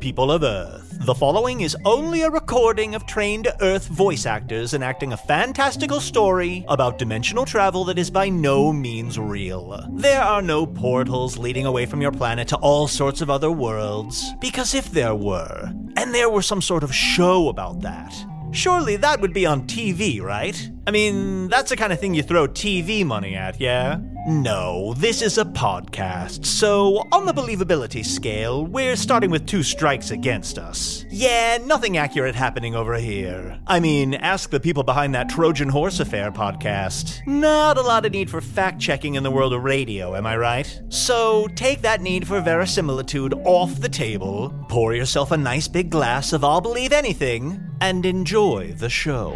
People of Earth, the following is only a recording of trained Earth voice actors enacting a fantastical story about dimensional travel that is by no means real. There are no portals leading away from your planet to all sorts of other worlds, because if there were, and there were some sort of show about that, surely that would be on TV, right? I mean, that's the kind of thing you throw TV money at, yeah? No, this is a podcast, so on the believability scale, we're starting with two strikes against us. Yeah, nothing accurate happening over here. I mean, ask the people behind that Trojan Horse Affair podcast. Not a lot of need for fact checking in the world of radio, am I right? So take that need for verisimilitude off the table, pour yourself a nice big glass of I'll believe anything, and enjoy the show.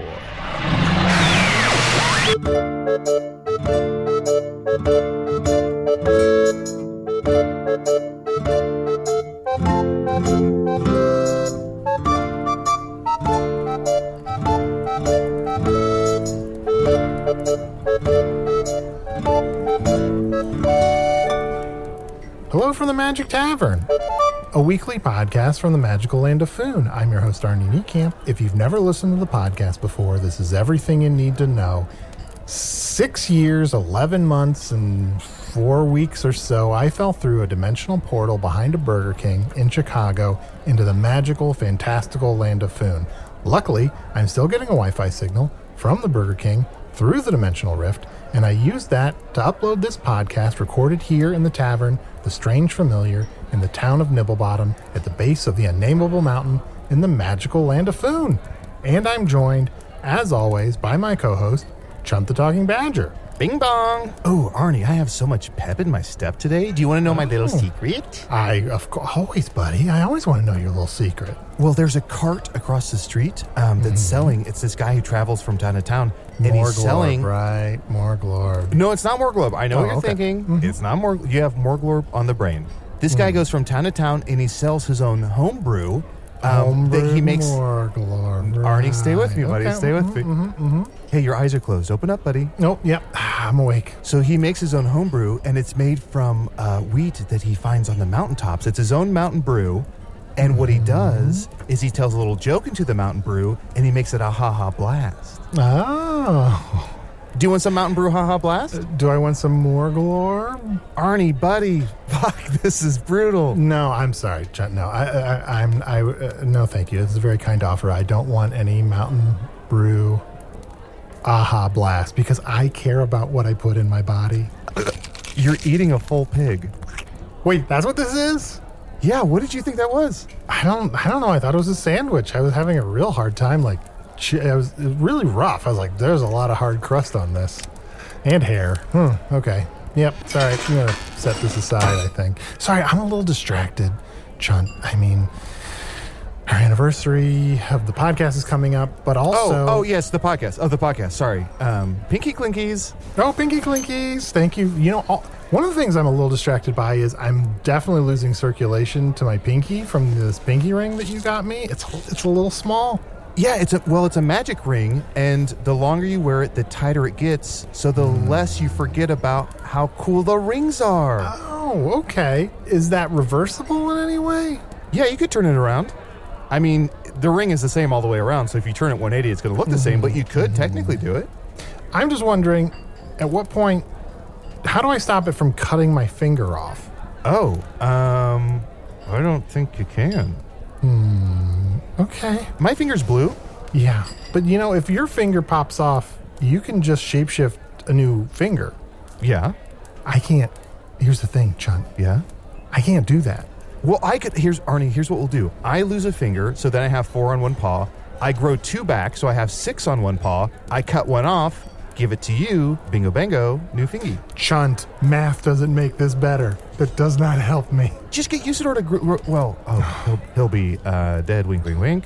Hello from the Magic Tavern, a weekly podcast from the magical land of Foon. I'm your host, Arnie Niekamp. If you've never listened to the podcast before, this is everything you need to know. Six years, 11 months, and four weeks or so, I fell through a dimensional portal behind a Burger King in Chicago into the magical, fantastical land of Foon. Luckily, I'm still getting a Wi Fi signal from the Burger King through the dimensional rift, and I used that to upload this podcast recorded here in the tavern, The Strange Familiar, in the town of Nibblebottom, at the base of the unnameable mountain in the magical land of Foon. And I'm joined, as always, by my co host, Chunt the Talking Badger. Bing bong! Oh, Arnie, I have so much pep in my step today. Do you want to know my little Oh. secret? I, of course, always, buddy. I always want to know your little secret. Well, there's a cart across the street um, that's selling. It's this guy who travels from town to town, and Mm-hmm. More he's glorb, selling. right? More glorb. No, it's not Morglobe. I know Oh, what you're okay. thinking. It's not more. You have Morglobe on the brain. This guy goes from town to town, and he sells his own home brew um, that he makes. Arnie, stay with me, buddy. Okay, Stay with mhm, me. Hey, your eyes are closed. Open up, buddy. Nope, yep. I'm awake. So he makes his own homebrew, and it's made from uh, wheat that he finds on the mountaintops. It's his own mountain brew, and what he does is he tells a little joke into the mountain brew, and he makes it a ha ha blast. Oh. Do you want some mountain brew ha ha blast? Do I want some more glorb? Arnie, buddy, fuck, this is brutal. No, I'm sorry. No, I, I, I'm. I uh, no, thank you. This is a very kind offer. I don't want any Mountain Brew Aha Blast because I care about what I put in my body. You're eating a full pig. Wait, that's what this is? Yeah, what did you think that was? I don't. I don't know. I thought it was a sandwich. I was having a real hard time, like it was, it was really rough. I was like, there's a lot of hard crust on this, and hair. Hmm. Okay. Yep. Sorry. I'm gonna set this aside. I think. Sorry, I'm a little distracted, Chunt. I mean, our anniversary of the podcast is coming up, but also oh, oh yes, the podcast. Oh, the podcast. Sorry, um, Pinky Clinkies. Oh, Pinky Clinkies. Thank you. You know, all, one of the things I'm a little distracted by is I'm definitely losing circulation to my pinky from this pinky ring that you got me. It's it's a little small. Yeah, it's a well, it's a magic ring, and the longer you wear it, the tighter it gets. So the hmm. less you forget about how cool the rings are. Oh, okay. Is that reversible in any way? Yeah, you could turn it around. I mean, the ring is the same all the way around, so if you turn it 180, it's going to look the same, but you could hmm. technically do it. I'm just wondering, at what point, how do I stop it from cutting my finger off? Oh, um, I don't think you can. Hmm. Okay. My finger's blue. Yeah, but you know, if your finger pops off, you can just shapeshift a new finger. Yeah, I can't. Here's the thing, Chunt. yeah. I can't do that. Well, I could. Here's Arnie. Here's what we'll do. I lose a finger, so then I have four on one paw. I grow two back, so I have six on one paw. I cut one off, give it to you. Bingo, bango, new fingy. Chunt, math doesn't make this better. That does not help me. Just get Usidore to. Gr- well, oh, he'll, he'll be uh, dead. Wink, wink, wink.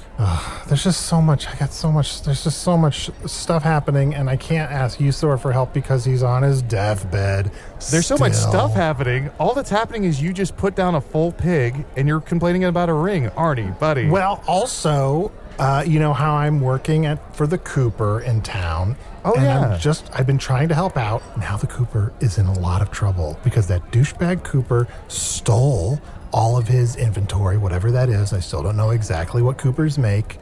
There's just so much. I got so much. There's just so much stuff happening, and I can't ask Usidore for help because he's on his deathbed. There's so much Still. stuff happening. All that's happening is you just put down a full pig, and you're complaining about a ring, Arnie, buddy. Well, also, uh, you know how I'm working at for the Cooper in town. Oh, and yeah. I'm just I've been trying to help out. Now the Cooper is in a lot of trouble because that douchebag Cooper stole all of his inventory, whatever that is. I still don't know exactly what Coopers make.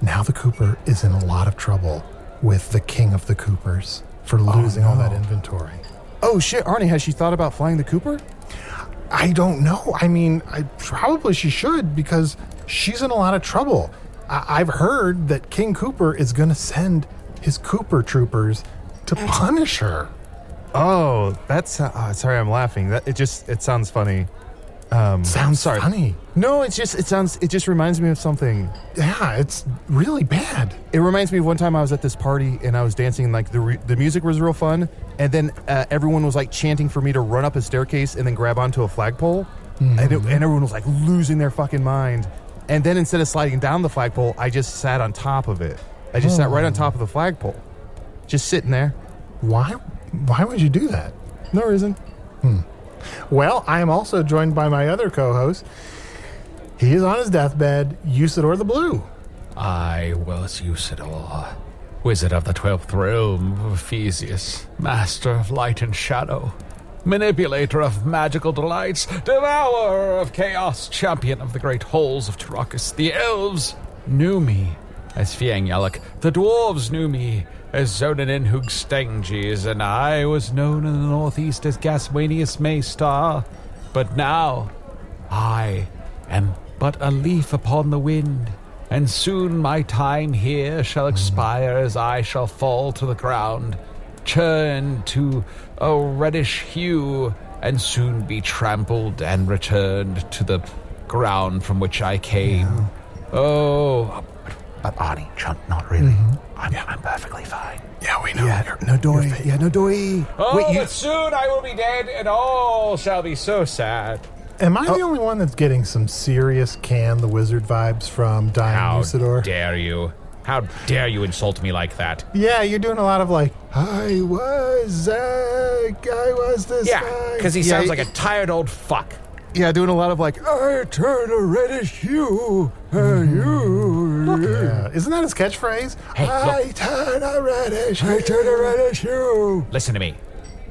Now the Cooper is in a lot of trouble with the king of the Coopers for oh, losing all that inventory. oh shit, Arnie, has she thought about flying the Cooper? I don't know. I mean, I probably she should because she's in a lot of trouble. I, I've heard that King Cooper is going to send his Cooper troopers to punish her. Oh, that's oh, sorry. I'm laughing. That it just it sounds funny. Um, Sounds sorry. funny. No, it's just it sounds it just reminds me of something. Yeah, it's really bad. It reminds me of one time I was at this party and I was dancing. Like the re- the music was real fun, and then uh, everyone was like chanting for me to run up a staircase and then grab onto a flagpole, and, it, and everyone was like losing their fucking mind. And then instead of sliding down the flagpole, I just sat on top of it. I just sat right on oh. top of the flagpole, just sitting there. Why? Why would you do that? No reason. Hmm. Well, I am also joined by my other co-host. He is on his deathbed, Usidore the Blue. I was Usidore, wizard of the twelfth realm of Ephesius, master of light and shadow, manipulator of magical delights, devourer of chaos, champion of the great halls of Tarakas. The elves knew me as Fiang Yalak. The dwarves knew me as Zonanin Hugstanges, and I was known in the northeast as Gaswanius Maystar. But now I am but a leaf upon the wind, and soon my time here shall expire as I shall fall to the ground, churn to a reddish hue, and soon be trampled and returned to the ground from which I came. Oh, but Arnie, Chunt, not really. I'm, I'm perfectly fine. Yeah, we know. Yeah, no doy. Yeah, no doy. Oh, Wait, you, but soon I will be dead, and all shall be so sad. Am I the only one that's getting some serious Can the Wizard vibes from dying How Usidore? dare you? How dare you insult me like that? Yeah, you're doing a lot of like, I was Zach, I was this Yeah, guy. because he Yeah, sounds he- like a tired old fuck. yeah, doing a lot of like, I turn a reddish hue. uh, you. Yeah. Isn't that his catchphrase? Hey, I look. turn a reddish. I turn a reddish hue. Listen to me.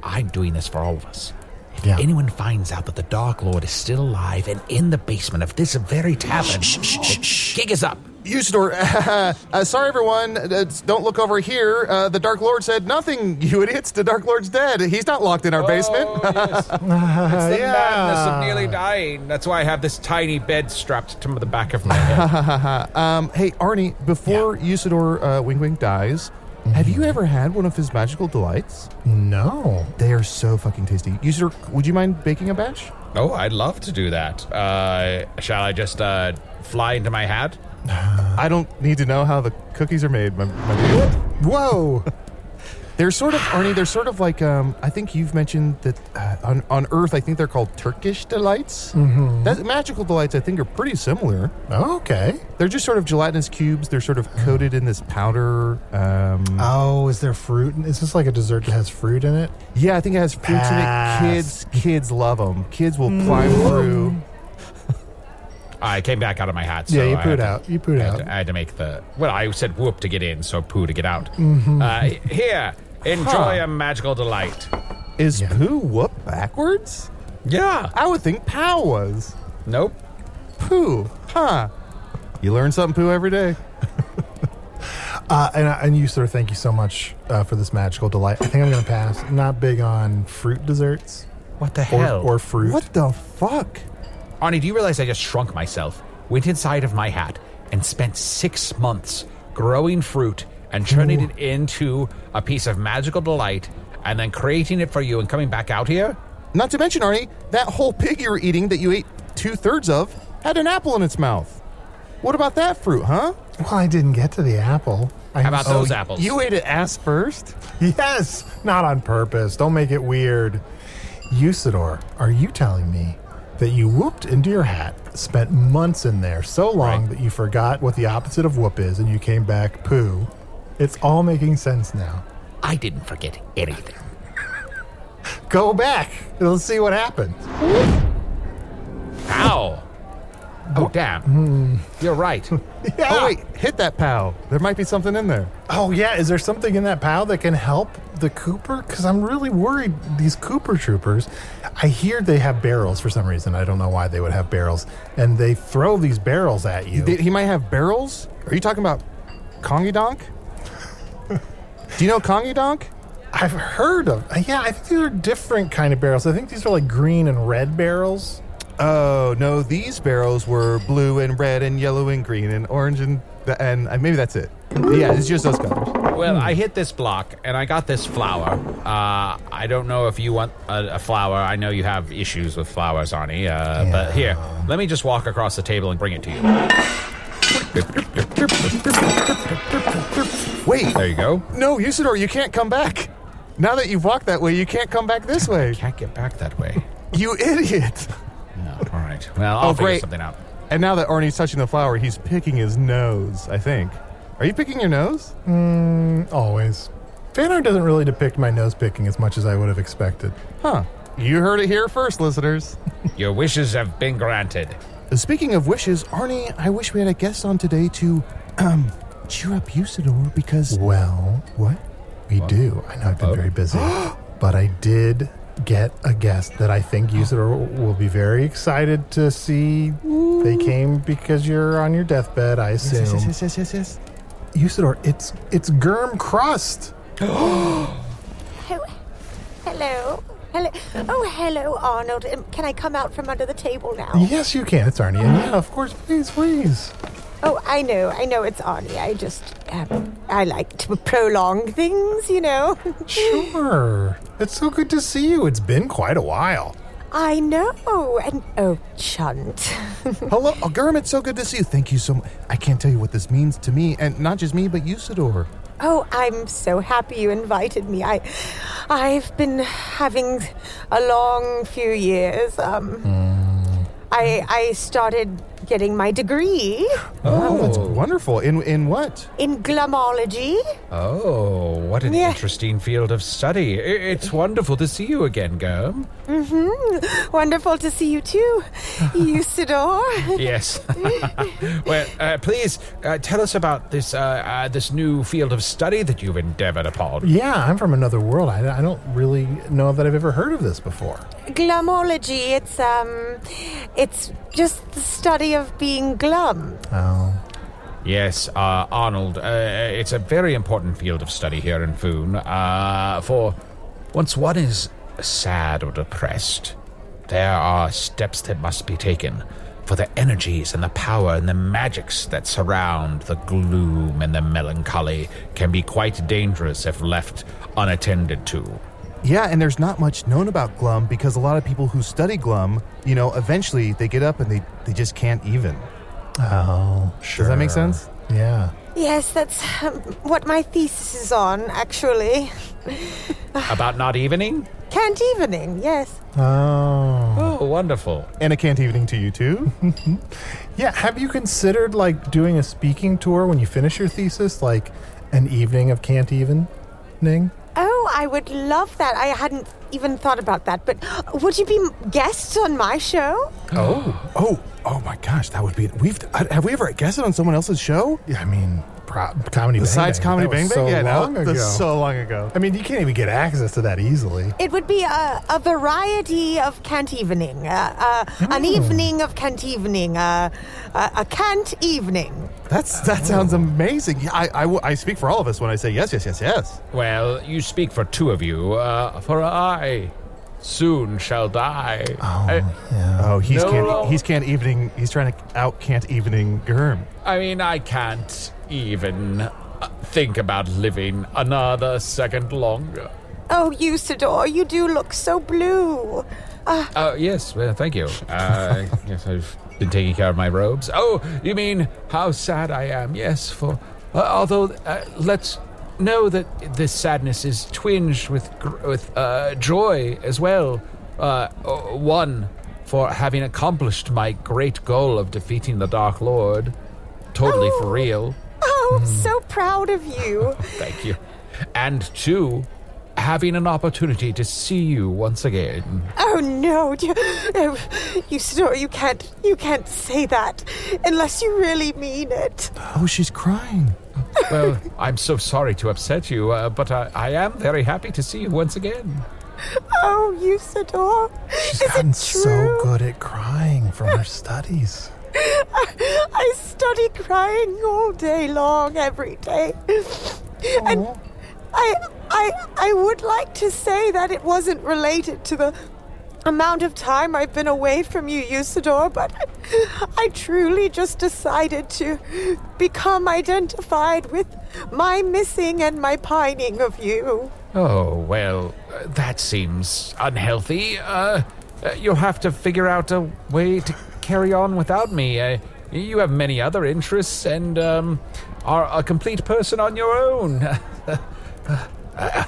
I'm doing this for all of us. If Yeah. anyone finds out that the Dark Lord is still alive and in the basement of this very tavern, the gig is up. Usidore, uh, sorry everyone, uh, don't look over here. Uh, the Dark Lord said nothing, you idiots. The Dark Lord's dead. He's not locked in our basement. Oh, yes. It's the madness of nearly dying. That's why I have this tiny bed strapped to the back of my head. um, hey, Arnie, before Usidore uh, Wing Wing dies, have you ever had one of his magical delights? No. They are so fucking tasty. Usidore, would you mind baking a batch? oh, I'd love to do that. Uh, shall I just uh, fly into my hat? I don't need to know how the cookies are made. My, my dude. Whoa! They're sort of Arnie. They're sort of like um, I think you've mentioned that uh, on on Earth. I think they're called Turkish delights. Mm-hmm. That magical delights. I think are pretty similar. okay. They're just sort of gelatinous cubes. They're sort of coated in this powder. Um, Oh, is there fruit? Is this like a dessert that has fruit in it? yeah, I think it has fruits Pass. in it. Kids, kids love them. Kids will climb through. I came back out of my hat. So yeah, you I pooed had to- out. You pooed I out. to, I had to make the. Well, I said whoop to get in, so poo to get out. Mm-hmm. Uh, here, enjoy a magical delight. Is Yeah. poo whoop backwards? Yeah. I would think pow was Nope. poo. Huh. You learn something poo every day. Uh, and, and you, sir, thank you so much uh, for this magical delight. I think I'm going to pass. Not big on fruit desserts What the or, hell? or fruit. What the fuck? Arnie, do you realize I just shrunk myself, went inside of my hat, and spent six months growing fruit and turning it into a piece of magical delight and then creating it for you and coming back out here? Not to mention, Arnie, that whole pig you were eating that you ate two thirds of had an apple in its mouth. What about that fruit, huh? Well, I didn't get to the apple. I How about oh, those apples? You ate it ass first? Yes, not on purpose. Don't make it weird. Usidore, are you telling me that you whooped into your hat, spent months in there, so long Right. that you forgot what the opposite of whoop is, and you came back poo? It's all making sense now. I didn't forget anything. Go back. Let's see what happens. Ow! Oh, damn. Hmm. You're right. Yeah. Oh, wait, hit that pow. There might be something in there. Oh, yeah. Is there something in that POW that can help the Cooper? Because I'm really worried these Cooper troopers. I hear they have barrels for some reason. I don't know why they would have barrels. And they throw these barrels at you. He, he might have barrels? Are you talking about Kongy Donk? Do you know Kongy Donk? I've heard of. Yeah, I think these are different kind of barrels. I think these are like green and red barrels. Oh, no, these barrels were blue and red and yellow and green and orange and, and uh, maybe that's it. Yeah, it's just those colors. Well, I hit this block and I got this flower. Uh, I don't know if you want a, a flower. I know you have issues with flowers, Arnie. Uh, But here, let me just walk across the table and bring it to you. Wait, There you go. no, Usidore, you can't come back. Now that you've walked that way, you can't come back this way. You can't get back that way. You idiot. No, all right. Well, I'll Oh, figure great. something out. And now that Arnie's touching the flower, he's picking his nose, I think. Are you picking your nose? Always. Fanart doesn't really depict my nose picking as much as I would have expected. Huh. You heard it here first, listeners. Your wishes have been granted. Speaking of wishes, Arnie, I wish we had a guest on today to um cheer up Usidore because Well, what? we do. I know I've been very busy, but I did get a guest that I think Usidore will be very excited to see. They came because you're on your deathbed, I assume. Yes, yes, yes, yes, yes, yes. Usidore, it's it's Germ Crust. Hello. Hello. Oh, hello, Arnold. Um, Can I come out from under the table now? Yes, you can. It's Arnie. And yeah, of course, please, please. Oh, I know. I know it's Arnie. I just, um, I like to prolong things, you know. Sure. It's so good to see you. It's been quite a while. I know. And oh, Chunt. Hello, oh, Gurm, it's so good to see you. Thank you so much. I can't tell you what this means to me, and not just me, but Usidore. oh, I'm so happy you invited me. I, I've been having a long few years. Um, I, I started getting my degree Oh, that's wonderful. In in what? in glumology. Oh, what an Yeah. interesting field of study. I- It's wonderful to see you again, Germ. Wonderful to see you too, Usidore. Yes. well, uh, please uh, tell us about this uh, uh, this new field of study that you've endeavored upon. Yeah, I'm from another world. I, I don't really know that I've ever heard of this before. Glumology, it's um it's just the study of being glum. Oh. Yes, uh, Arnold, uh, it's a very important field of study here in Foon. Uh, for once one is sad or depressed, there are steps that must be taken. For the energies and the power and the magics that surround the gloom and the melancholy can be quite dangerous if left unattended to. Yeah, and there's not much known about Glum because a lot of people who study Glum, you know, eventually they get up and they, they just can't even. Oh, sure. Does that make sense? Yeah. Yes, that's um, what my thesis is on, actually. About not evening? Can't evening, yes. Oh. Oh, wonderful. And a can't evening to you too. Yeah. Have you considered like doing a speaking tour when you finish your thesis, like an evening of can't evening? Oh, I would love that. I hadn't even thought about that. But would you be guests on my show? Oh. oh, oh, oh my gosh, that would be. We've have we ever guested on someone else's show Yeah, I mean, pro- comedy. besides Bang Bang, Comedy that was Bang Bang? So yeah, no, long ago. that's so long ago. I mean, you can't even get access to that easily. It would be a, a variety of cant evening, uh, uh, an evening of cant evening, uh, a, a cant evening. That's that sounds amazing. I I, I w- I speak for all of us when I say yes, yes, yes, yes. Well, you speak for two of you, uh, for I soon shall die. I, Oh, he's No. can't he's can't evening. He's trying to out can't evening Germ. I mean, I can't even uh, think about living another second longer. Oh, Usidore, you do look so blue. Uh, Oh, yes, well, thank you. Uh, yes, I've been taking care of my robes. Oh, you mean how sad I am? Yes, for. Uh, although, uh, let's know that this sadness is twinged with, gr- with uh, joy as well. Uh, uh, one, for having accomplished my great goal of defeating the Dark Lord. Totally for Oh. real. Oh, so proud of you. Thank you. And two, having an opportunity to see you once again. Oh no, you, oh, Usidore, you can't, you can't say that unless you really mean it. Oh, she's crying. Well, I'm so sorry to upset you, uh, but I, I am very happy to see you once again. Oh, Usidore, She's is gotten it true? so good at crying from her studies. I study crying all day long, every day. And I, I, I would like to say that it wasn't related to the amount of time I've been away from you, Usidore, but I truly just decided to become identified with my missing and my pining of you. Oh, well, that seems unhealthy. Uh, uh, you'll have to figure out a way to carry on without me. Uh, you have many other interests and um, are a complete person on your own. uh, uh,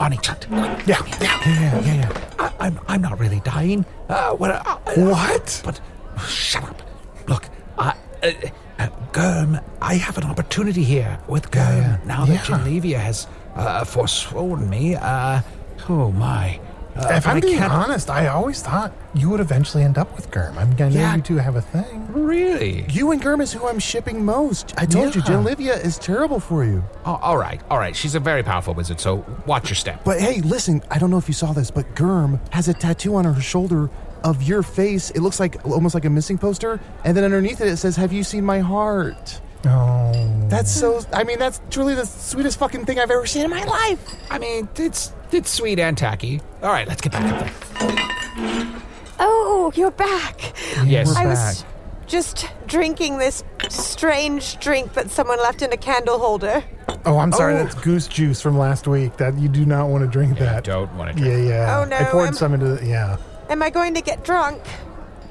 Arnie Chunt. Yeah, yeah, Yeah, yeah, yeah. I, I'm, I'm not really dying. Uh, what? Uh, What? But shut up. Look, I, uh, uh, Germ, I have an opportunity here with Germ. Yeah, now that yeah. Genevia has uh, forsworn me, uh, oh my. Uh, if I'm being honest, I always thought you would eventually end up with Germ. I mean, I know Yeah. you two have a thing. Really? You and Germ is who I'm shipping most. I told you, Yeah. Jen Livia is terrible for you. Oh, all right, all right. She's a very powerful wizard, so watch your step. But hey, listen, I don't know if you saw this, but Germ has a tattoo on her shoulder of your face. It looks like almost like a missing poster, and then underneath it it says, "Have you seen my heart?" Oh. That's so. I mean, that's truly the sweetest fucking thing I've ever seen in my life. I mean, it's it's sweet and tacky. All right, let's get back up there. Oh, you're back. Yes. I We're was just drinking this strange drink that someone left in a candle holder. Oh, I'm sorry. Oh. That's goose juice from last week. That you do not want to drink that. Don't want to Yeah, drink. yeah. Oh, no, I poured I'm- some into. The, yeah. Am I going to get drunk?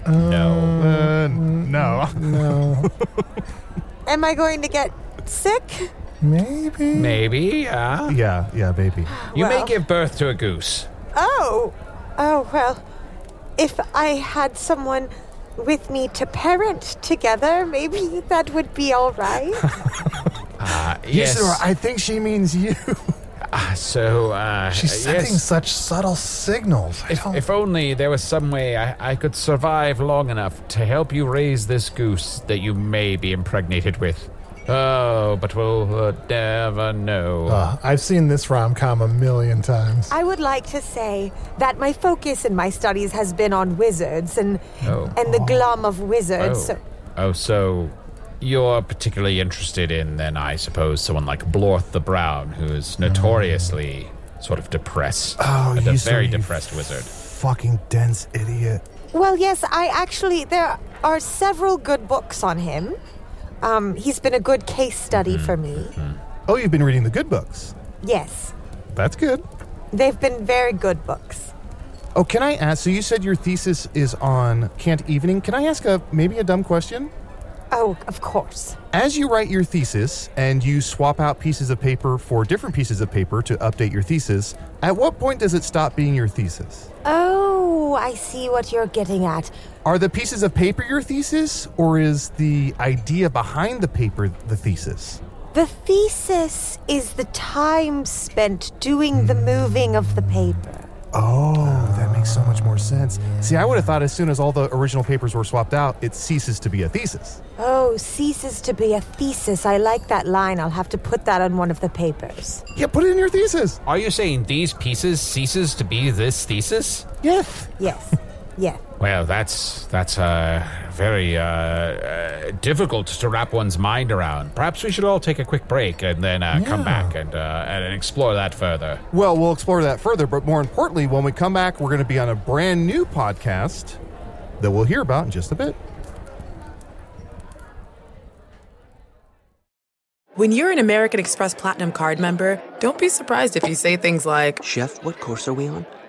No. Uh, no. No. Am I going to get sick? Maybe. Maybe. Yeah. Yeah, yeah, baby. You may Well. give birth to a goose. Oh, oh, well, if I had someone with me to parent together, maybe that would be all right. Uh, Yes. yes. I think she means you. Uh, so, uh, She's sending yes. such subtle signals. I If, don't. if only there was some way I, I could survive long enough to help you raise this goose that you may be impregnated with. Oh, but we'll uh, never know. Uh, I've seen this rom com a million times. I would like to say that my focus in my studies has been on wizards and Oh. and the glum of oh. wizards. So, oh, so you're particularly interested in, then, I suppose, someone like Blorth the Brown, who is notoriously sort of depressed. Oh, and a you very silly depressed wizard. Fucking dense idiot. well, yes, I actually there are several good books on him. Um, he's been a good case study for me. Oh, you've been reading the good books. Yes, That's good. they've been very good books. Oh, can I ask? So you said your thesis is on Can't Evening. Can I ask a maybe a dumb question? Oh, of course. As you write your thesis and you swap out pieces of paper for different pieces of paper to update your thesis, at what point does it stop being your thesis? Oh, I see what you're getting at. Are the pieces of paper your thesis, or is the idea behind the paper the thesis? The thesis is the time spent doing the hmm. moving of the paper. Oh, that makes so much more sense. See, I would have thought as soon as all the original papers were swapped out, it ceases to be a thesis. Oh, ceases to be a thesis. I like that line. I'll have to put that on one of the papers. Yeah, put it in your thesis. Are you saying these pieces ceases to be this thesis? Yes. Yes. Yeah. Well, that's that's uh, very uh, uh, difficult to wrap one's mind around. Perhaps we should all take a quick break and then uh, come back and uh, and explore that further. Well, we'll explore that further, but more importantly, when we come back, we're going to be on a brand new podcast that we'll hear about in just a bit. When you're an American Express Platinum card member, don't be surprised if you say things like, Chef, what course are we on?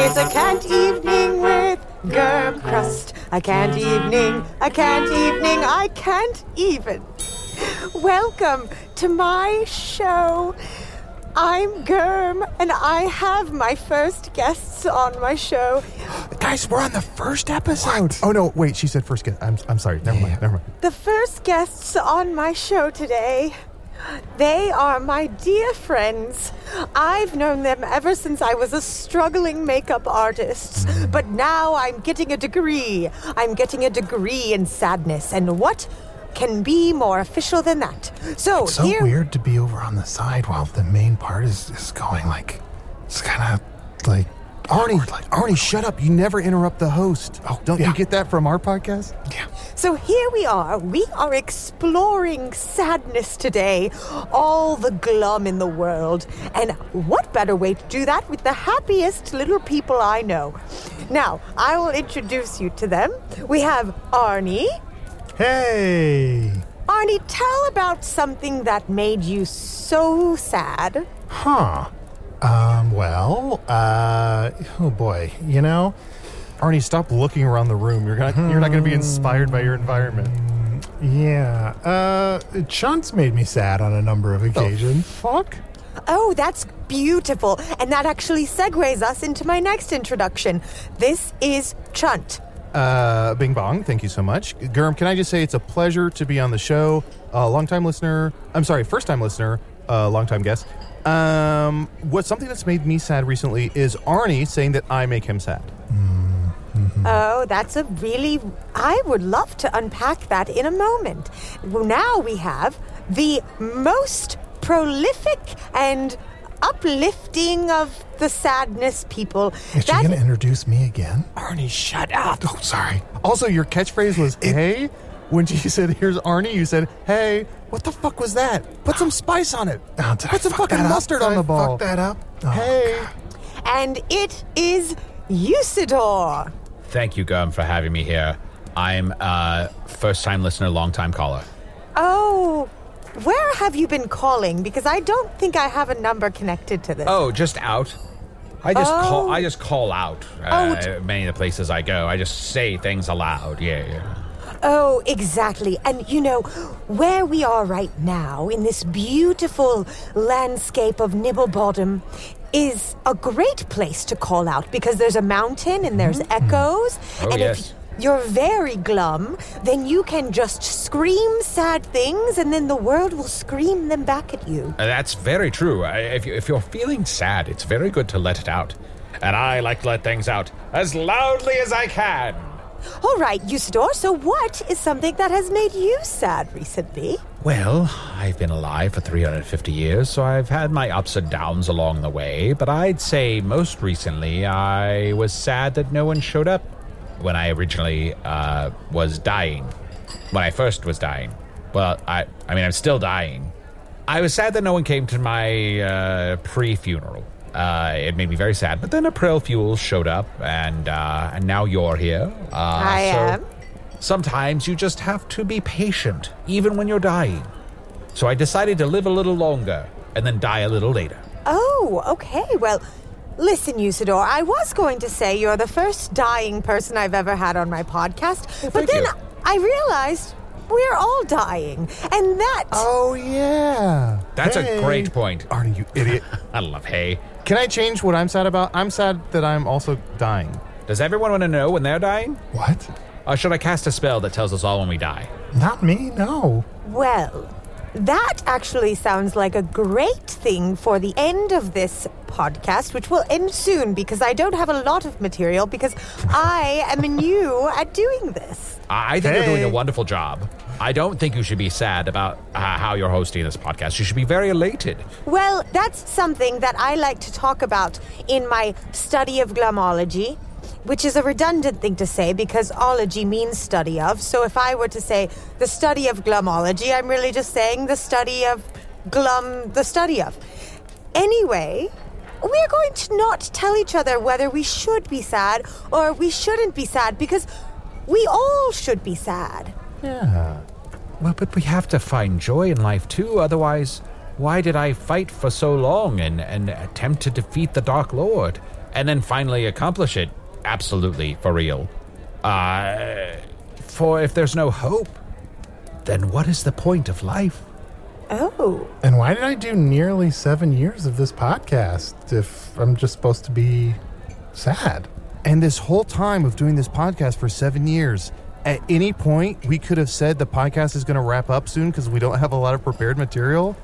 It's a cant evening with Germ Crust. A cant evening, a cant evening, I can't even. Welcome to my show. I'm Germ, and I have my first guests on my show. Guys, we're on the first episode. Oh, no, wait, she said first guest. I'm, I'm sorry. Never mind. Never mind. The first guests on my show today. They are my dear friends. I've known them ever since I was a struggling makeup artist. But now I'm getting a degree. I'm getting a degree in sadness. And what can be more official than that? So, it's So here weird to be over on the side while the main part is, is going like it's kind of like Arnie, awkward, like Arnie, shut up. You never interrupt the host. Oh, Don't yeah. you get that from our podcast? yeah. So here we are. We are exploring sadness today, all the glum in the world. And what better way to do that with the happiest little people I know? Now, I will introduce you to them. We have Arnie. Hey. Arnie, tell about something that made you so sad. Huh. Um. Well. Uh. Oh boy. You know. Arnie, stop looking around the room. You're not, you're not going to be inspired by your environment. Yeah. Uh. Chunt's made me sad on a number of occasions. Fuck. Oh, that's beautiful. And that actually segues us into my next introduction. This is Chunt. Uh, Bing Bong, thank you so much. Gurm, can I just say it's a pleasure to be on the show. Uh, long time listener, I'm sorry, first time listener, uh, long time guest. Um, what something that's made me sad recently is Arnie saying that I make him sad. Oh, that's a really. I would love to unpack that in a moment. Well, now we have the most prolific and uplifting of the sadness people. Is she gonna introduce me again? Arnie, shut up. Oh, sorry. Also, your catchphrase was "Hey." When you said "Here's Arnie," you said "Hey." What the fuck was that? Put some spice on it. Oh, did I Put some fuck fucking mustard Did on I the ball. Fuck that up. Oh, hey. and it is Usidore. Thank you, Gum, for having me here. I'm a first time listener, long time caller. Oh, where have you been calling? Because I don't think I have a number connected to this. Oh, just out. I just Oh. call. I just call out. Oh, Uh, t- many of the places I go, I just say things aloud. Yeah, yeah. Oh, exactly. And you know, where we are right now in this beautiful landscape of Nibblebottom is a great place to call out because there's a mountain and there's echoes. Oh, and yes. if you're very glum, then you can just scream sad things and then the world will scream them back at you. Uh, That's very true. I- If, you, if you're feeling sad, it's very good to let it out. And I like to let things out as loudly as I can. All right, Usidore, so what is something that has made you sad recently? Well, I've been alive for 350 years, so I've had my ups and downs along the way, but I'd say most recently I was sad that no one showed up when I originally uh, was dying. When I first was dying. Well, I, I mean, I'm still dying. I was sad that no one came to my uh, pre funeral. Uh, it made me very sad, but then April Fuels showed up, and uh, and now you're here. Uh, I so- am. Sometimes you just have to be patient, even when you're dying. So I decided to live a little longer and then die a little later. Oh, okay. Well, listen, Usidore, I was going to say you're the first dying person I've ever had on my podcast, but then you. I realized we're all dying, and that. Oh yeah. That's a great point. Arnie, you idiot. I love hay. Can I change what I'm sad about? I'm sad that I'm also dying. Does everyone want to know when they're dying? What? Or should I cast a spell that tells us all when we die? Not me, no. Well, that actually sounds like a great thing for the end of this podcast, which will end soon because I don't have a lot of material because I am new at doing this. I I think you're doing a wonderful job. I don't think you should be sad about uh, how you're hosting this podcast. You should be very elated. Well, that's something that I like to talk about in my study of glomology, which is a redundant thing to say because ology means study of. So if I were to say the study of glomology, I'm really just saying the study of glum, the study of. Anyway, we're going to not tell each other whether we should be sad or we shouldn't be sad because we all should be sad. Yeah. Well, but we have to find joy in life too. Otherwise, why did I fight for so long and, and attempt to defeat the Dark Lord and then finally accomplish it? Absolutely, for real. Uh, for if there's no hope, then what is the point of life? Oh. And why did I do nearly seven years of this podcast if I'm just supposed to be sad? And this whole time of doing this podcast for seven years, at any point we could have said the podcast is going to wrap up soon because we don't have a lot of prepared material.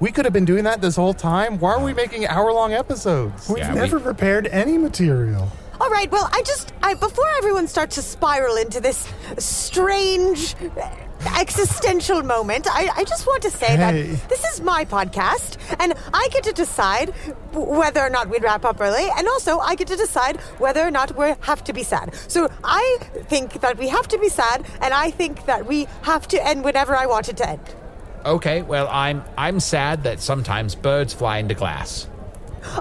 We could have been doing that this whole time. Why are we making hour long episodes? We've Yeah, we- never prepared any material. All right, well, I just, I, before everyone starts to spiral into this strange existential moment, I, I just want to say Hey. that this is my podcast, and I get to decide whether or not we'd wrap up early, and also I get to decide whether or not we have to be sad. So I think that we have to be sad, and I think that we have to end whenever I want it to end. Okay, well, I'm I'm sad that sometimes birds fly into glass.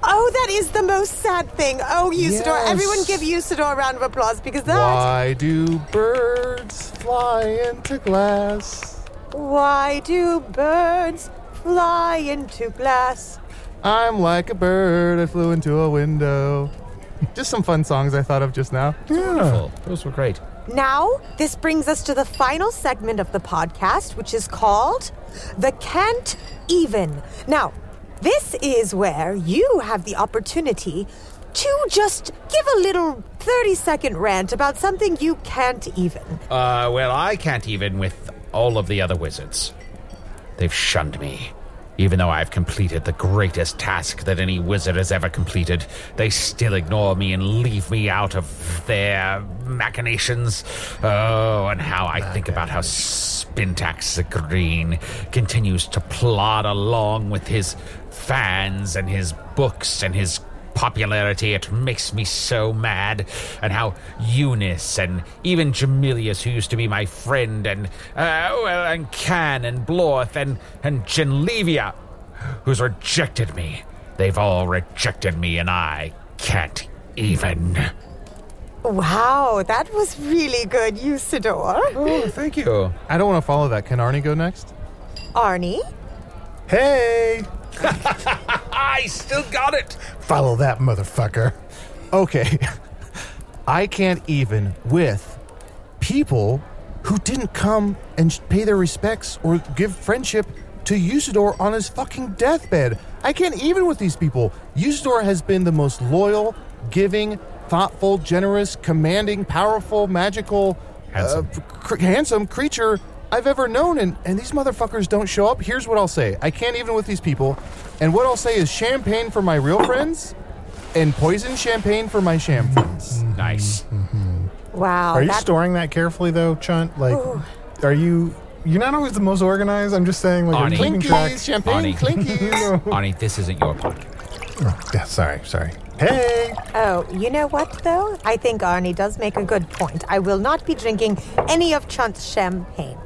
Oh, that is the most sad thing. Oh, Usidore, Yes. everyone give Usidore a round of applause because that. Why do birds fly into glass? Why do birds fly into glass? I'm like a bird, I flew into a window. Just some fun songs I thought of just now. Wonderful. Those were great. Now, this brings us to the final segment of the podcast, which is called The Can't Even. Now, this is where you have the opportunity to just give a little 30 second rant about something you can't even. Uh, well, I can't even with all of the other wizards. They've shunned me. Even though I've completed the greatest task that any wizard has ever completed, they still ignore me and leave me out of their machinations. Oh, and how I think about how Spintax the Green continues to plod along with his fans and his books and his popularity. It makes me so mad. And how Eunice and even Jamilius, who used to be my friend, and uh, well, and Can and Blorth and and Genlevia, who's rejected me. They've all rejected me, and I can't even. Wow, that was really good, Usidore. Oh, thank you. I don't want to follow that. Can Arnie go next? Arnie? Hey, I still got it. follow that motherfucker. Okay. I can't even with people who didn't come and sh- pay their respects or give friendship to Usidore on his fucking deathbed. I can't even with these people. Usidore has been the most loyal giving, thoughtful, generous, commanding, powerful, magical, Handsome. uh, cr- handsome creature I've ever known. And, and these motherfuckers don't show up. Here's what I'll say I can't even with these people. And what I'll say is champagne for my real friends and poison champagne for my sham friends. Nice. Mm-hmm. Wow. Are you that- storing that carefully though, Chunt? Like, are you? You're not always the most organized. I'm just saying, like, are you Arnie. keeping track? Clinkies, champagne, Arnie. clinkies. Arnie, this isn't your podcast. Oh, yeah, sorry, sorry. Hey, Oh, you know what, though? I think Arnie does make a good point. I will not be drinking any of Chunt's champagne.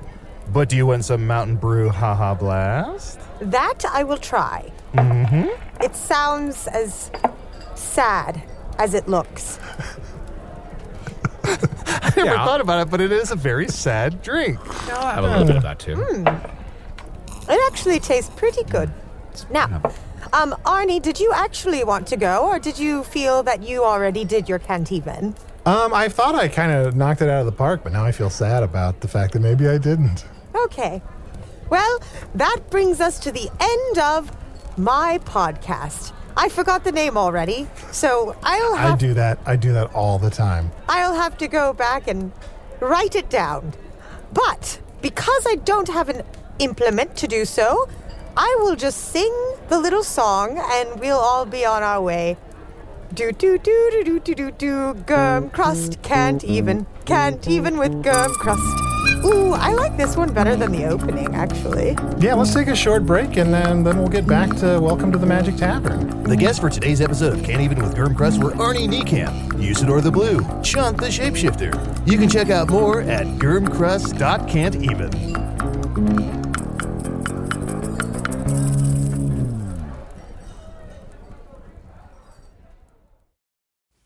But do you want some Mountain Brew Haha Blast? That I will try. Mm-hmm. It sounds as sad as it looks. I never Yeah. thought about it, but it is a very sad drink. No, I have a little bit of that too. It actually tastes pretty good. Now, um, Arnie, did you actually want to go, or did you feel that you already did your cantiven? um, I thought I kind of knocked it out of the park, but now I feel sad about the fact that maybe I didn't. Okay. Well, that brings us to the end of my podcast. I forgot the name already, so I'll I do that. I do that all the time. I'll have to go back and write it down. But because I don't have an implement to do so, I will just sing the little song and we'll all be on our way. Do do do do do do do do gum crust can't even can't even with gum crust. Ooh, I like this one better than the opening actually. Yeah, let's take a short break and then then we'll get back to Welcome to the Magic Tavern. The guests for today's episode of Can't Even with Germ Crust were Arnie Niekamp, Usidore the Blue, Chunt the Shapeshifter. You can check out more at gurmcrust.can'teven.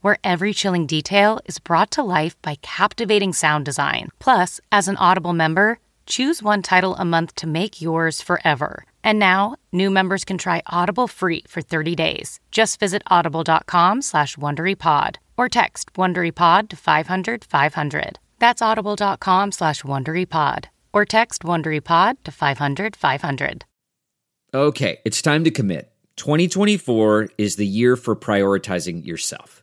where every chilling detail is brought to life by captivating sound design. Plus, as an Audible member, choose one title a month to make yours forever. And now, new members can try Audible free for 30 days. Just visit audible.com slash WonderyPod or text WonderyPod to 500 500. That's audible.com slash WonderyPod or text WonderyPod to 500 500. Okay, it's time to commit. 2024 is the year for prioritizing yourself.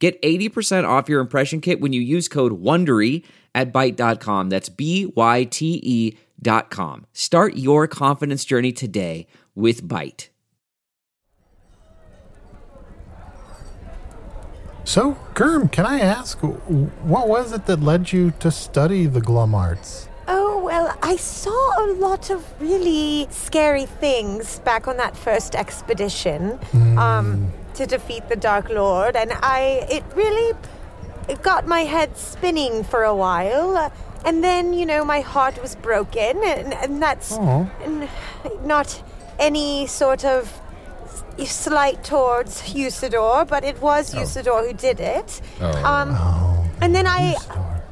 Get 80% off your impression kit when you use code WONDERY at Byte.com. That's B-Y-T-E dot com. Start your confidence journey today with Byte. So, Germ, can I ask, what was it that led you to study the Glum Arts? Oh, well, I saw a lot of really scary things back on that first expedition um, to defeat the Dark Lord, and I, it really it got my head spinning for a while. And then, you know, my heart was broken, and, and that's n- not any sort of slight towards Usidore, but it was Usidore who did it. Um, and then I,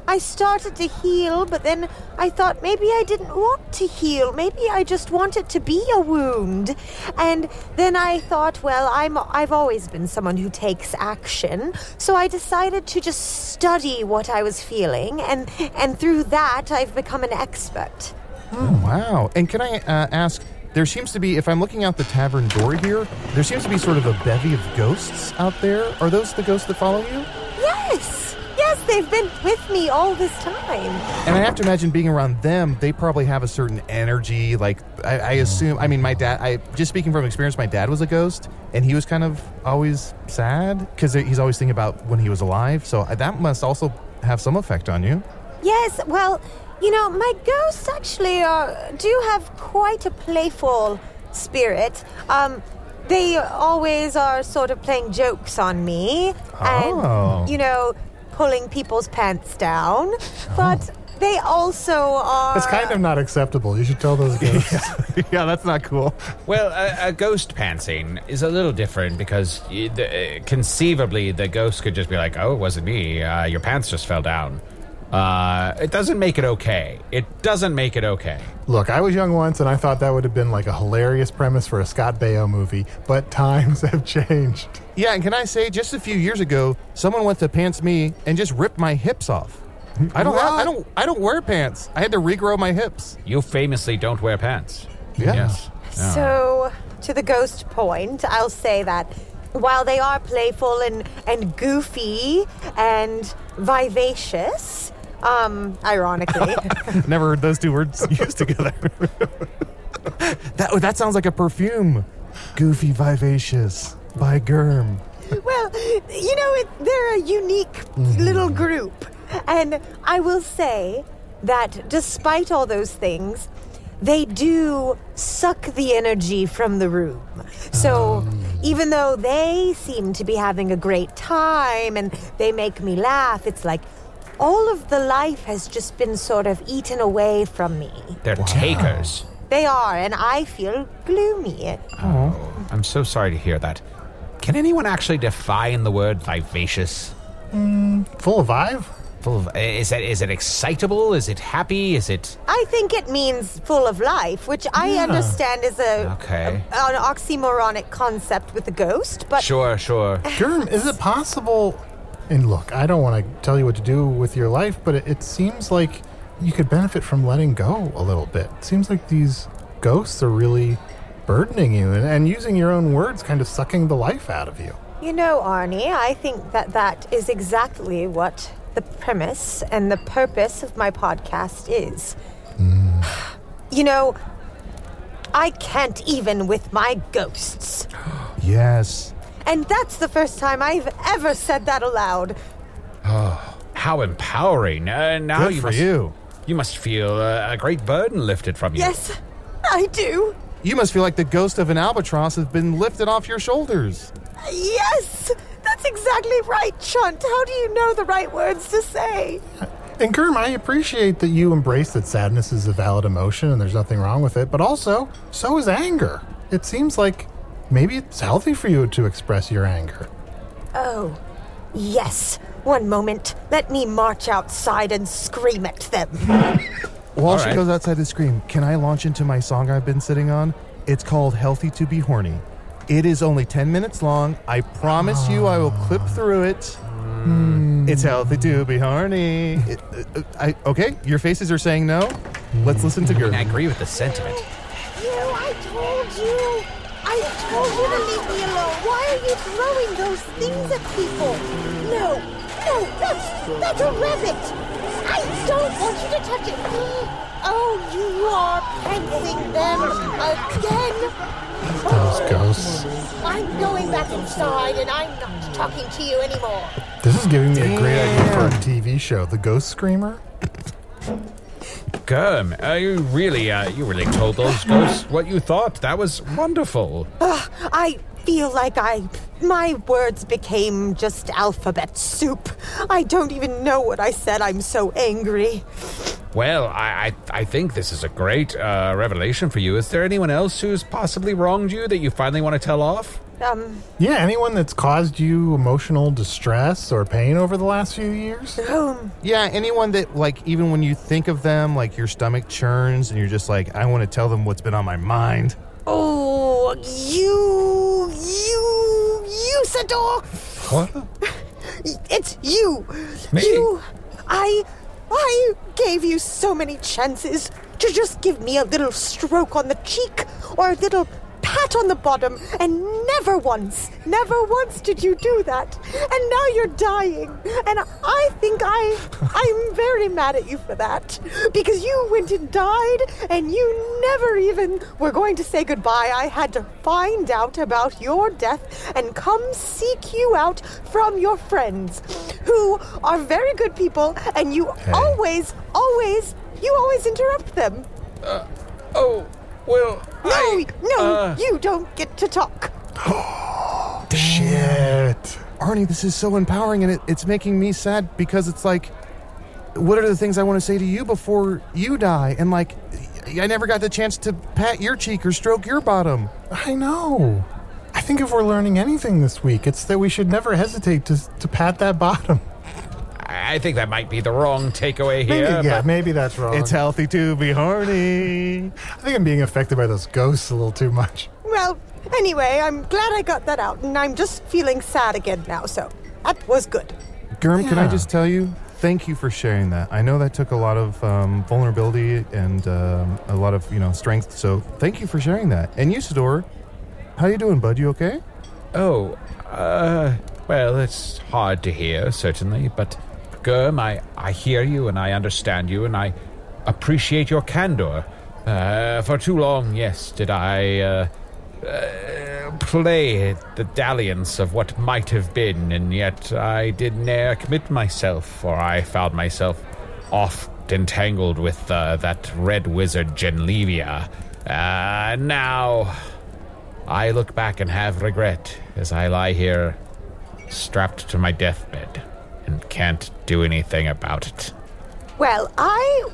I started to heal, but then I thought maybe I didn't want to heal. Maybe I just wanted to be a wound. And then I thought, well, I'm I've always been someone who takes action, so I decided to just study what I was feeling, and and through that I've become an expert. Oh, wow. And can I uh, ask, there seems to be, if I'm looking out the tavern door here, there seems to be sort of a bevy of ghosts out there. Are those the ghosts that follow you? Yes, yes, they've been with me all this time. And I have to imagine being around them, they probably have a certain energy. Like, I, I assume, I mean, my dad, I just speaking from experience, my dad was a ghost, and he was kind of always sad because he's always thinking about when he was alive. So that must also have some effect on you. Yes, well, you know, my ghosts actually are, do have quite a playful spirit. Um, they always are sort of playing jokes on me Oh. and, you know, pulling people's pants down. But they also are. That's kind of not acceptable. You should tell those ghosts. yeah, that's not cool. Well, a, a ghost pantsing is a little different because y- the, uh, conceivably the ghost could just be like, "Oh, it wasn't me. Uh, your pants just fell down." Uh, it doesn't make it okay. It doesn't make it okay. Look, I was young once and I thought that would have been like a hilarious premise for a Scott Baio movie, but times have changed. Yeah, and can I say, just a few years ago, someone went to pants me and just ripped my hips off. I don't. Have, I don't. I don't wear pants. I had to regrow my hips. You famously don't wear pants. Yeah. Yes. Yeah. So, to the ghost point, I'll say that while they are playful and, and goofy and vivacious, um, ironically, Never heard those two words used together. that that sounds like a perfume. Goofy Vivacious by Germ. well, you know, it, they're a unique mm-hmm. little group. And I will say that despite all those things, they do suck the energy from the room. So ah. even though they seem to be having a great time and they make me laugh, it's like all of the life has just been sort of eaten away from me. They're takers. They are, and I feel gloomy. Oh, I'm so sorry to hear that. Can anyone actually define the word vivacious? Mm, full of vibe? Full of is it is it excitable? Is it happy? Is it I think it means full of life, which I Yeah. understand is a, Okay. a- an oxymoronic concept with a ghost. But sure, sure? Germ, is it possible? And look, I don't want to tell you what to do with your life, but it, it seems like you could benefit from letting go a little bit. It seems like these ghosts are really burdening you and, and using your own words, kind of sucking the life out of you. you know, Arnie, I think that that is exactly what the premise and the purpose of my podcast is. You know, I can't even with my ghosts. Yes. And that's the first time I've ever said that aloud. Oh, how empowering! Uh, now Good you for must, you. You must feel uh, a great burden lifted from you. Yes, I do. You must feel like the ghost of an albatross has been lifted off your shoulders. Yes, that's exactly right, Chunt. How do you know the right words to say? And Germ, I appreciate that you embrace that sadness is a valid emotion and there's nothing wrong with it, but also, so is anger. It seems like maybe it's healthy for you to express your anger. Oh, yes. One moment. Let me march outside and scream at them. While All she right. goes outside to scream, can I launch into my song I've been sitting on? It's called Healthy to Be Horny. It is only 10 minutes long. I promise you I will clip through it. It's healthy to be horny. It- uh, uh, I, okay, your faces are saying no. Let's listen to Girl. I Germ. agree with the sentiment. You, I told you. I told you to leave me alone. Why are you throwing those things at people? No, no, that's that's a rabbit. I don't want you to touch it. Oh, you are prancing them again. Those ghosts. I'm going back inside, and I'm not talking to you anymore. This is giving me a great idea for a TV show, The Ghost Screamer. Germ, uh, you really, uh, you really told those ghosts what you thought. That was wonderful. Ugh, I feel like I. My words became just alphabet soup. I don't even know what I said. I'm so angry. Well, I, I, I think this is a great uh, revelation for you. Is there anyone else who's possibly wronged you that you finally want to tell off? Um, Yeah, anyone that's caused you emotional distress or pain over the last few years? um, Yeah, anyone that, like, even when you think of them, like, your stomach churns and you're just like, I want to tell them what's been on my mind. Oh, you. You. Usidore! What? It's you! Me? You. I. I gave you so many chances to just give me a little stroke on the cheek or a little pat on the bottom, and never once, never once did you do that. And now you're dying. And I think I. I'm very mad at you for that. Because you went and died, and you never even were going to say goodbye. I had to find out about your death and come seek you out from your friends, who are very good people, and you always, always, you always interrupt them. Uh, oh, Well, No, I, no, uh, you don't get to talk. Shit. Arnie, this is so empowering, and it, it's making me sad because it's like, what are the things I want to say to you before you die? And like, I never got the chance to pat your cheek or stroke your bottom. I know. I think if we're learning anything this week, it's that we should never hesitate to, to pat that bottom. I think that might be the wrong takeaway Maybe, here. yeah, but- maybe that's wrong. It's healthy to be horny. I think I'm being affected by those ghosts a little too much. Well, anyway, I'm glad I got that out, and I'm just feeling sad again now, so that was good. Germ, can I just tell you, thank you for sharing that. I know that took a lot of um, vulnerability and um, a lot of you know strength. So thank you for sharing that. And Usidore, how you doing, bud? You okay? Oh, uh, well, it's hard to hear, certainly, but Germ, I, I hear you and I understand you and I appreciate your candor. Uh, for too long, yes, did I, uh, uh, play the dalliance of what might have been, and yet I did ne'er commit myself, for I found myself oft entangled with uh, that red wizard Genlevia. Uh, now I look back and have regret as I lie here strapped to my deathbed and can't do anything about it. Well, I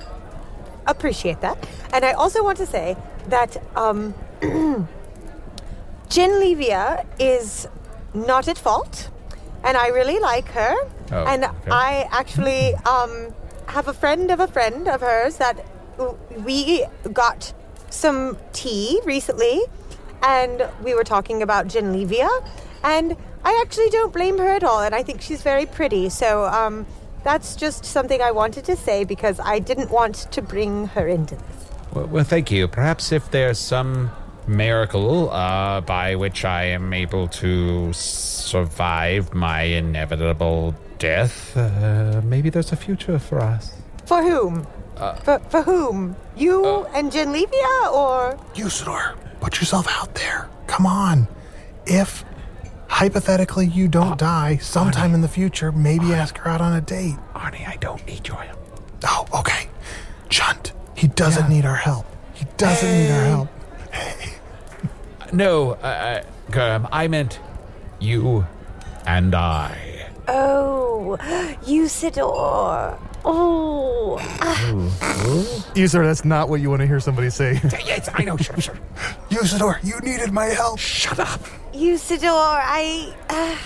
appreciate that. And I also want to say that um, Genlevia is not at fault, and I really like her. Oh, and okay. I actually um, have a friend of a friend of hers that we got some tea recently, and we were talking about Genlevia, and I actually don't blame her at all, and I think she's very pretty. So um, that's just something I wanted to say because I didn't want to bring her into this. Well, well thank you. Perhaps if there's some miracle uh, by which I am able to survive my inevitable death, uh, maybe there's a future for us. For whom? for, for whom? You and Genlevia, or Usidore, put yourself out there. Come on. If hypothetically you don't die sometime in the future, maybe ask her out on a date. Arnie, I don't need your help. Oh, okay. Chunt, he doesn't need our help. He doesn't need our help. Hey. No, uh, uh, Germ, I meant you and I. oh, Usidore. Oh, Usidore, that's not what you want to hear somebody say. yes, I know, sure, sure. Usidore, you needed my help. Shut up. Usidore, I, uh,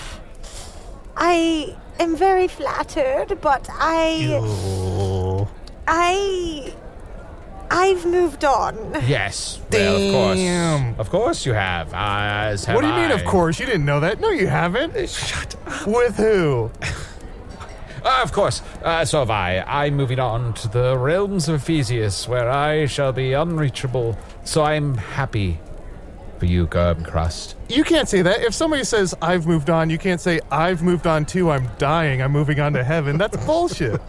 I am very flattered, but I, I, I've moved on. Yes, well, of course. Of course you have. As have what do you mean? I. Of course, you didn't know that. No, you haven't. Shut up. With who? Uh, of course. Uh, so have I. I'm moving on to the realms of Ephesius, where I shall be unreachable. So I'm happy for you, Germ Crust. You can't say that. If somebody says I've moved on, you can't say I've moved on too. I'm dying. I'm moving on to heaven. That's bullshit.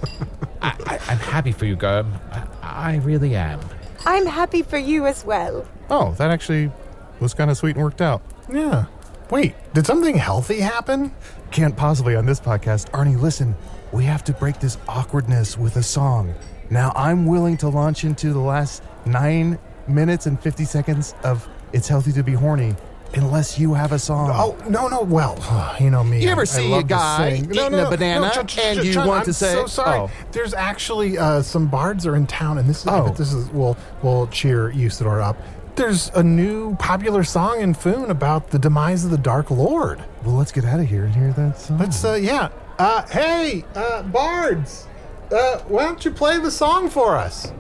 I, I, I'm happy for you, Germ. I, I really am. I'm happy for you as well. Oh, that actually was kind of sweet and worked out. Yeah. Wait, did something healthy happen? Can't possibly on this podcast. Arnie, listen, we have to break this awkwardness with a song. Now, I'm willing to launch into the last nine minutes and 50 seconds of It's Healthy to Be Horny unless you have a song. Oh, no, no. Well, you know me. You ever I- I see love a guy eating a banana Chunt, and you want I'm to say- so sorry. oh. There's actually uh, some bards are in town, and this is Oh. this is will will cheer Usidore up. There's a new popular song in Foon about the demise of the Dark Lord. Well, let's get out of here and hear that song. Let's, uh, yeah. Uh, hey, uh, bards, uh, why don't you play the song for us?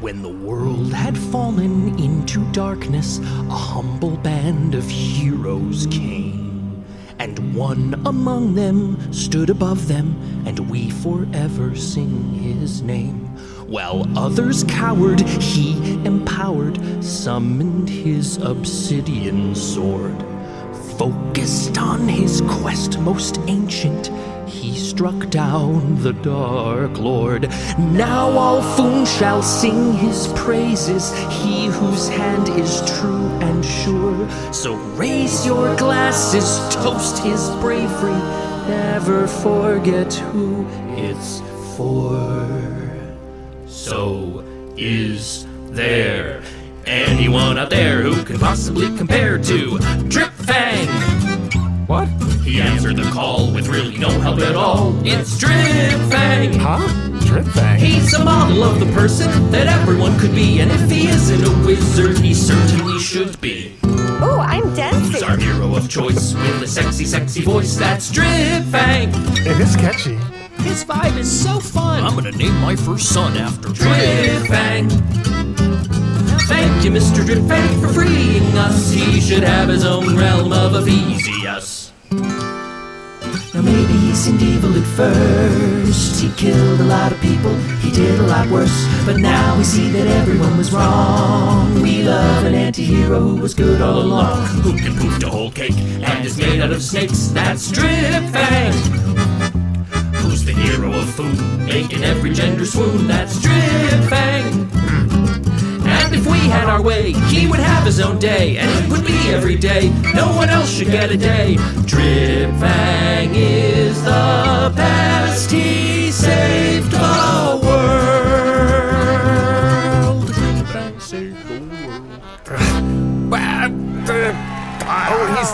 When the world had fallen into darkness, a humble band of heroes came. And one among them stood above them, and we forever sing his name. While others cowered, he empowered, summoned his obsidian sword. Focused on his quest most ancient, he struck down the Dark Lord. Now all Foon shall sing his praises, he whose hand is true and sure. So raise your glasses, toast his bravery, never forget who it's for. So is there. Anyone out there who can possibly compare to Drip Fang? What? He answered the call with really no help at all. It's Drip Fang. Huh? Drip Fang? He's a model of the person that everyone could be, and if he isn't a wizard, he certainly should be. Oh, I'm Dead. He's our hero of choice with a sexy, sexy voice. That's Drip Fang. It is catchy. His vibe is so fun. I'm gonna name my first son after Drip Fang. Thank you, Mr. Drip Fang, for freeing us. He should have his own realm of Ephesius. Now maybe he seemed evil at first. He killed a lot of people, he did a lot worse. But now we see that everyone was wrong. We love an anti-hero who was good all along. Who can poof a whole cake and is made out of snakes. That's Drip Fang. Who's the hero of food, making every gender swoon? That's Drip Fang. And if we had our way, he would have his own day, and it would be every day. No one else should get a day. Drip Fang is the best. He saved the world. Drip Fang saved the world. Oh, he's.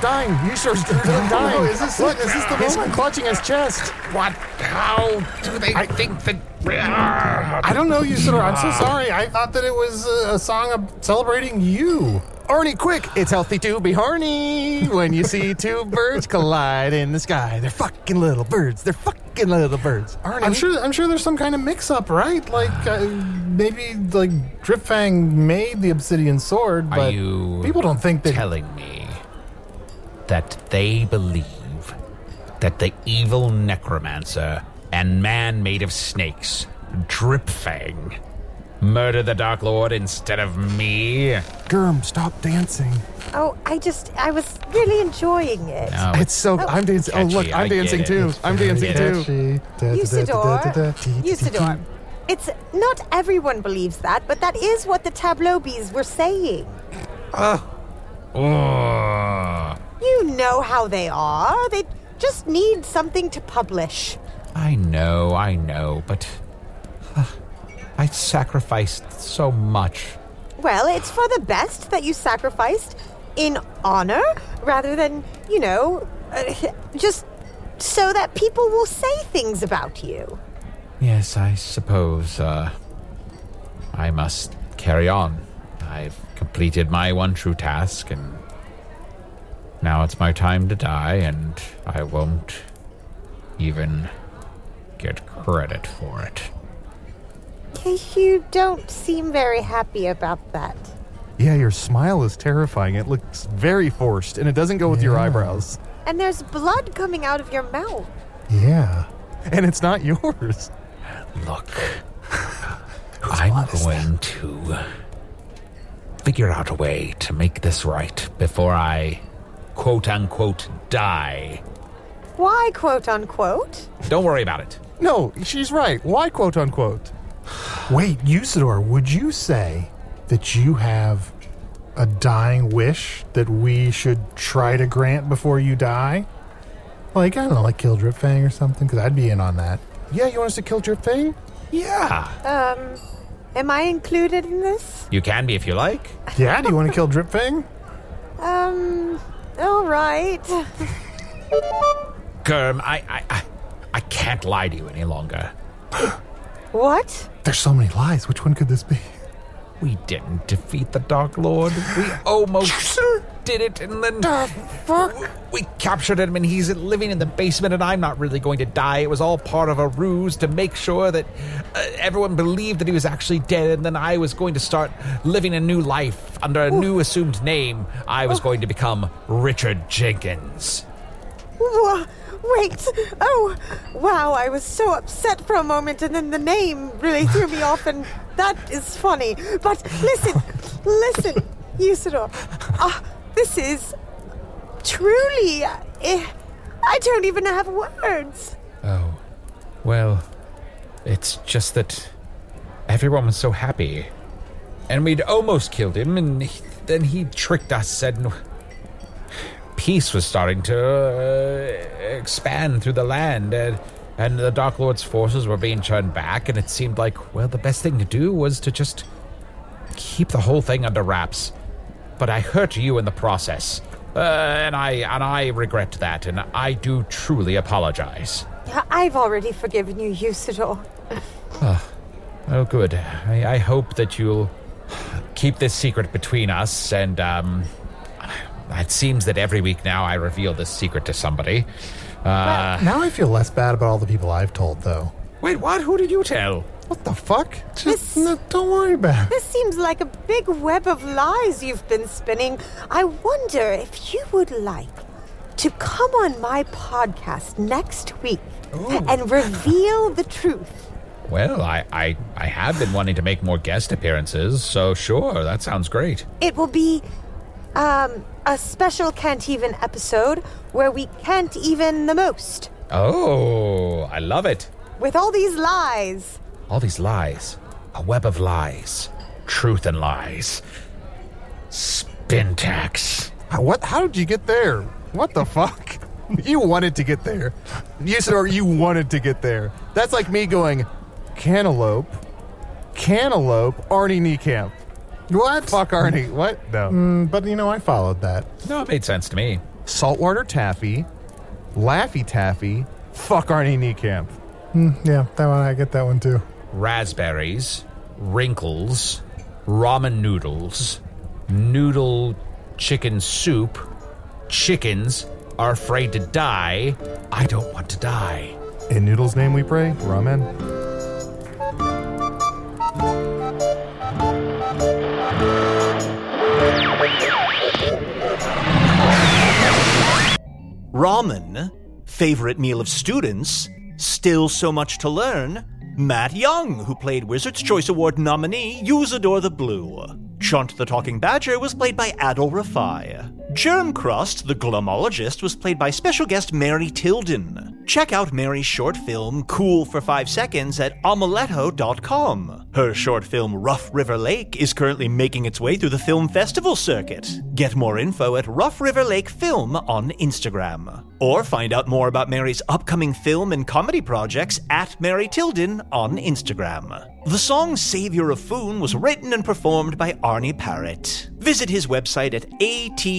He's dying. Usur's dying. Oh, is this Look, it? is this the He's moment? clutching his chest. What? How do they I, think that? I don't know, Usidore. I'm so sorry. I thought that it was a, a song of celebrating you. Arnie, quick! It's healthy to be horny when you see two birds collide in the sky. They're fucking little birds. They're fucking little birds. Arnie, I'm sure. I'm sure there's some kind of mix-up, right? Like uh, maybe like Dripfang made the obsidian sword, Are but you people don't think that. telling me that they believe that the evil necromancer and man made of snakes, Dripfang, murdered the Dark Lord instead of me? Germ, stop dancing. Oh, I just, I was really enjoying it. No, It's so. Oh. I'm dancing. Oh, look, I'm I dancing too. I'm dancing too. Usidore. Usidore. It's not everyone believes that, but that is what the tableau bees were saying. Ah. Oh, You know how they are. They just need something to publish. I know, I know, but uh, I sacrificed so much. Well, it's for the best that you sacrificed in honor rather than, you know, uh, just so that people will say things about you. Yes, I suppose, uh, I must carry on. I've completed my one true task, and now it's my time to die, and I won't even get credit for it. You don't seem very happy about that. Yeah, your smile is terrifying. It looks very forced, and it doesn't go with your eyebrows. And there's blood coming out of your mouth. Yeah. And it's not yours. Look, I'm going to figure out a way to make this right before I quote unquote die. Why, quote unquote? Don't worry about it. No, she's right. Why quote unquote? Wait, Usidore, would you say that you have a dying wish that we should try to grant before you die? Like, I don't know, like kill Dripfang or something? Because I'd be in on that. Yeah, you want us to kill Drip Fang? Yeah. Um, am I included in this? You can be if you like. Yeah, do you want to kill Dripfang? Um, all right. Germ, I, I, I, I can't lie to you any longer. What? There's so many lies. Which one could this be? We didn't defeat the Dark Lord. We almost did it, and then the fuck? we captured him, and he's living in the basement. And I'm not really going to die. It was all part of a ruse to make sure that uh, everyone believed that he was actually dead, and then I was going to start living a new life under a new assumed name. I was going to become Richard Jenkins. Wha- Wait. Oh, wow. I was so upset for a moment, and then the name really threw me off, and that is funny. But listen, listen, Usidore. Ah, this is truly. eh, I don't even have words. Oh, well, it's just that everyone was so happy. And we'd almost killed him, and he- then he tricked us, and peace was starting to uh, expand through the land. And, and the Dark Lord's forces were being turned back, and it seemed like, well, the best thing to do was to just keep the whole thing under wraps, but I hurt you in the process. Uh, and I and I regret that, and I do truly apologize. I've already forgiven you, Usidore. Oh, good. I, I hope that you'll keep this secret between us, and um, it seems that every week now I reveal this secret to somebody. Uh, now I feel less bad about all the people I've told, though. wait, what? Who did you tell? What the fuck? Just no, don't worry about it. This seems like a big web of lies you've been spinning. I wonder if you would like to come on my podcast next week and reveal the truth. Well, I, I I have been wanting to make more guest appearances, so sure, that sounds great. It will be um, a special can't even episode where we can't even the most Oh, I love it. with all these lies. All these lies. A web of lies. Truth and lies. Spintax. How- What? How did you get there? What the fuck? You wanted to get there. Usidore, you wanted to get there. That's like me going, cantaloupe, cantaloupe, Arnie Niekamp. What? Fuck Arnie. What? No. Mm, but you know, I followed that. No, it made sense to me. Saltwater Taffy, Laffy Taffy, fuck Arnie Niekamp. Mm, yeah, that one I get that one too. Raspberries, wrinkles, ramen noodles, noodle chicken soup, chickens are afraid to die. I don't want to die. In Noodle's name we pray. Ramen. Ramen, favorite meal of students, still so much to learn. Matt Young, who played Wizard's Choice Award nominee Usidore the Blue. Chunt the Talking Badger was played by Adal Rifai. Germ Crust, the glomologist, was played by special guest Mary Tilden. Check out Mary's short film Cool for 5 Seconds at omeleto.com. Her short film Rough River Lake is currently making its way through the film festival circuit. Get more info at Rough River Lake Film on Instagram. Or find out more about Mary's upcoming film and comedy projects at Mary Tilden on Instagram. The song Savior of Foon was written and performed by Arnie Parrott. Visit his website at atptunes.com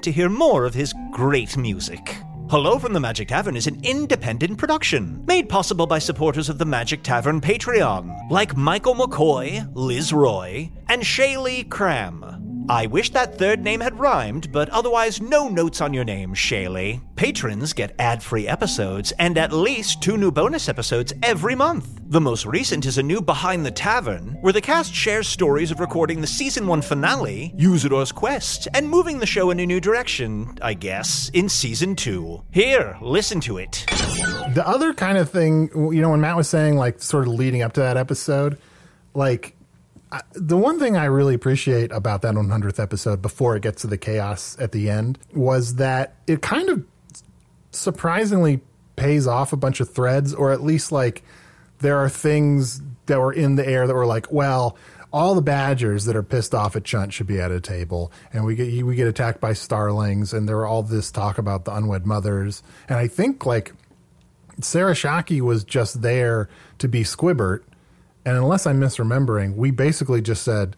to hear more of his great music. Hello from the Magic Tavern is an independent production made possible by supporters of the Magic Tavern Patreon, like Michael McCoy, Liz Roy, and Shaylee Cram. I wish that third name had rhymed, but otherwise, no notes on your name, Shaylee. Patrons get ad free episodes and at least two new bonus episodes every month. The most recent is a new Behind the Tavern, where the cast shares stories of recording the season one finale, Usador's Quest, and moving the show in a new direction, I guess, in season two. Here, listen to it. The other kind of thing, you know, when Matt was saying, like, sort of leading up to that episode, like, The one thing I really appreciate about that 100th episode before it gets to the chaos at the end was that it kind of surprisingly pays off a bunch of threads, or at least, like, there are things that were in the air that were like, well, all the badgers that are pissed off at Chunt should be at a table, and we get we get attacked by starlings, and there were all this talk about the unwed mothers, and I think like Sarah Shockey was just there to be Squibbert, and unless I'm misremembering, we basically just said,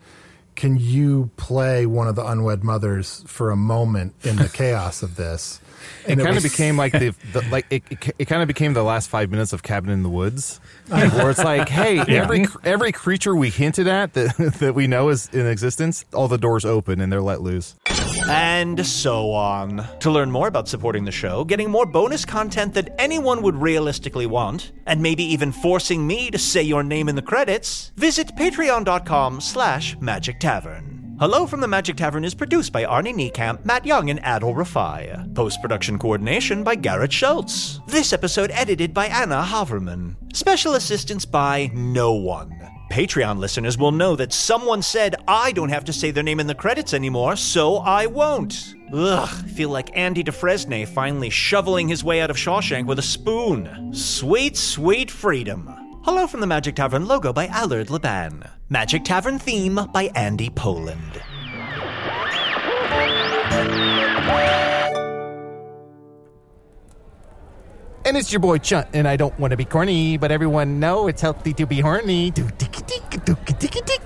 "Can you play one of the unwed mothers for a moment in the chaos of this?" It kind of became like the, the like it, it, it kind of became the last five minutes of Cabin in the Woods, where it's like, hey, every every creature we hinted at that that we know is in existence, all the doors open and they're let loose. and so on. To learn more about supporting the show, getting more bonus content that anyone would realistically want, and maybe even forcing me to say your name in the credits, visit patreon.com slash magic tavern. Hello from the Magic Tavern is produced by Arnie Niekamp, Matt Young, and Adal Rifai. Post-production coordination by Garrett Schultz. This episode edited by Anna Haverman. Special assistance by no one. Patreon listeners will know that someone said I don't have to say their name in the credits anymore, so I won't. Ugh, feel like Andy Dufresne finally shoveling his way out of Shawshank with a spoon. Sweet, sweet freedom. Hello from the Magic Tavern logo by Allard Laban. Magic Tavern theme by Andy Poland. And it's your boy Chunt, and I don't want to be corny, but everyone know it's healthy to be horny. Do ticky tick, do ticky tick.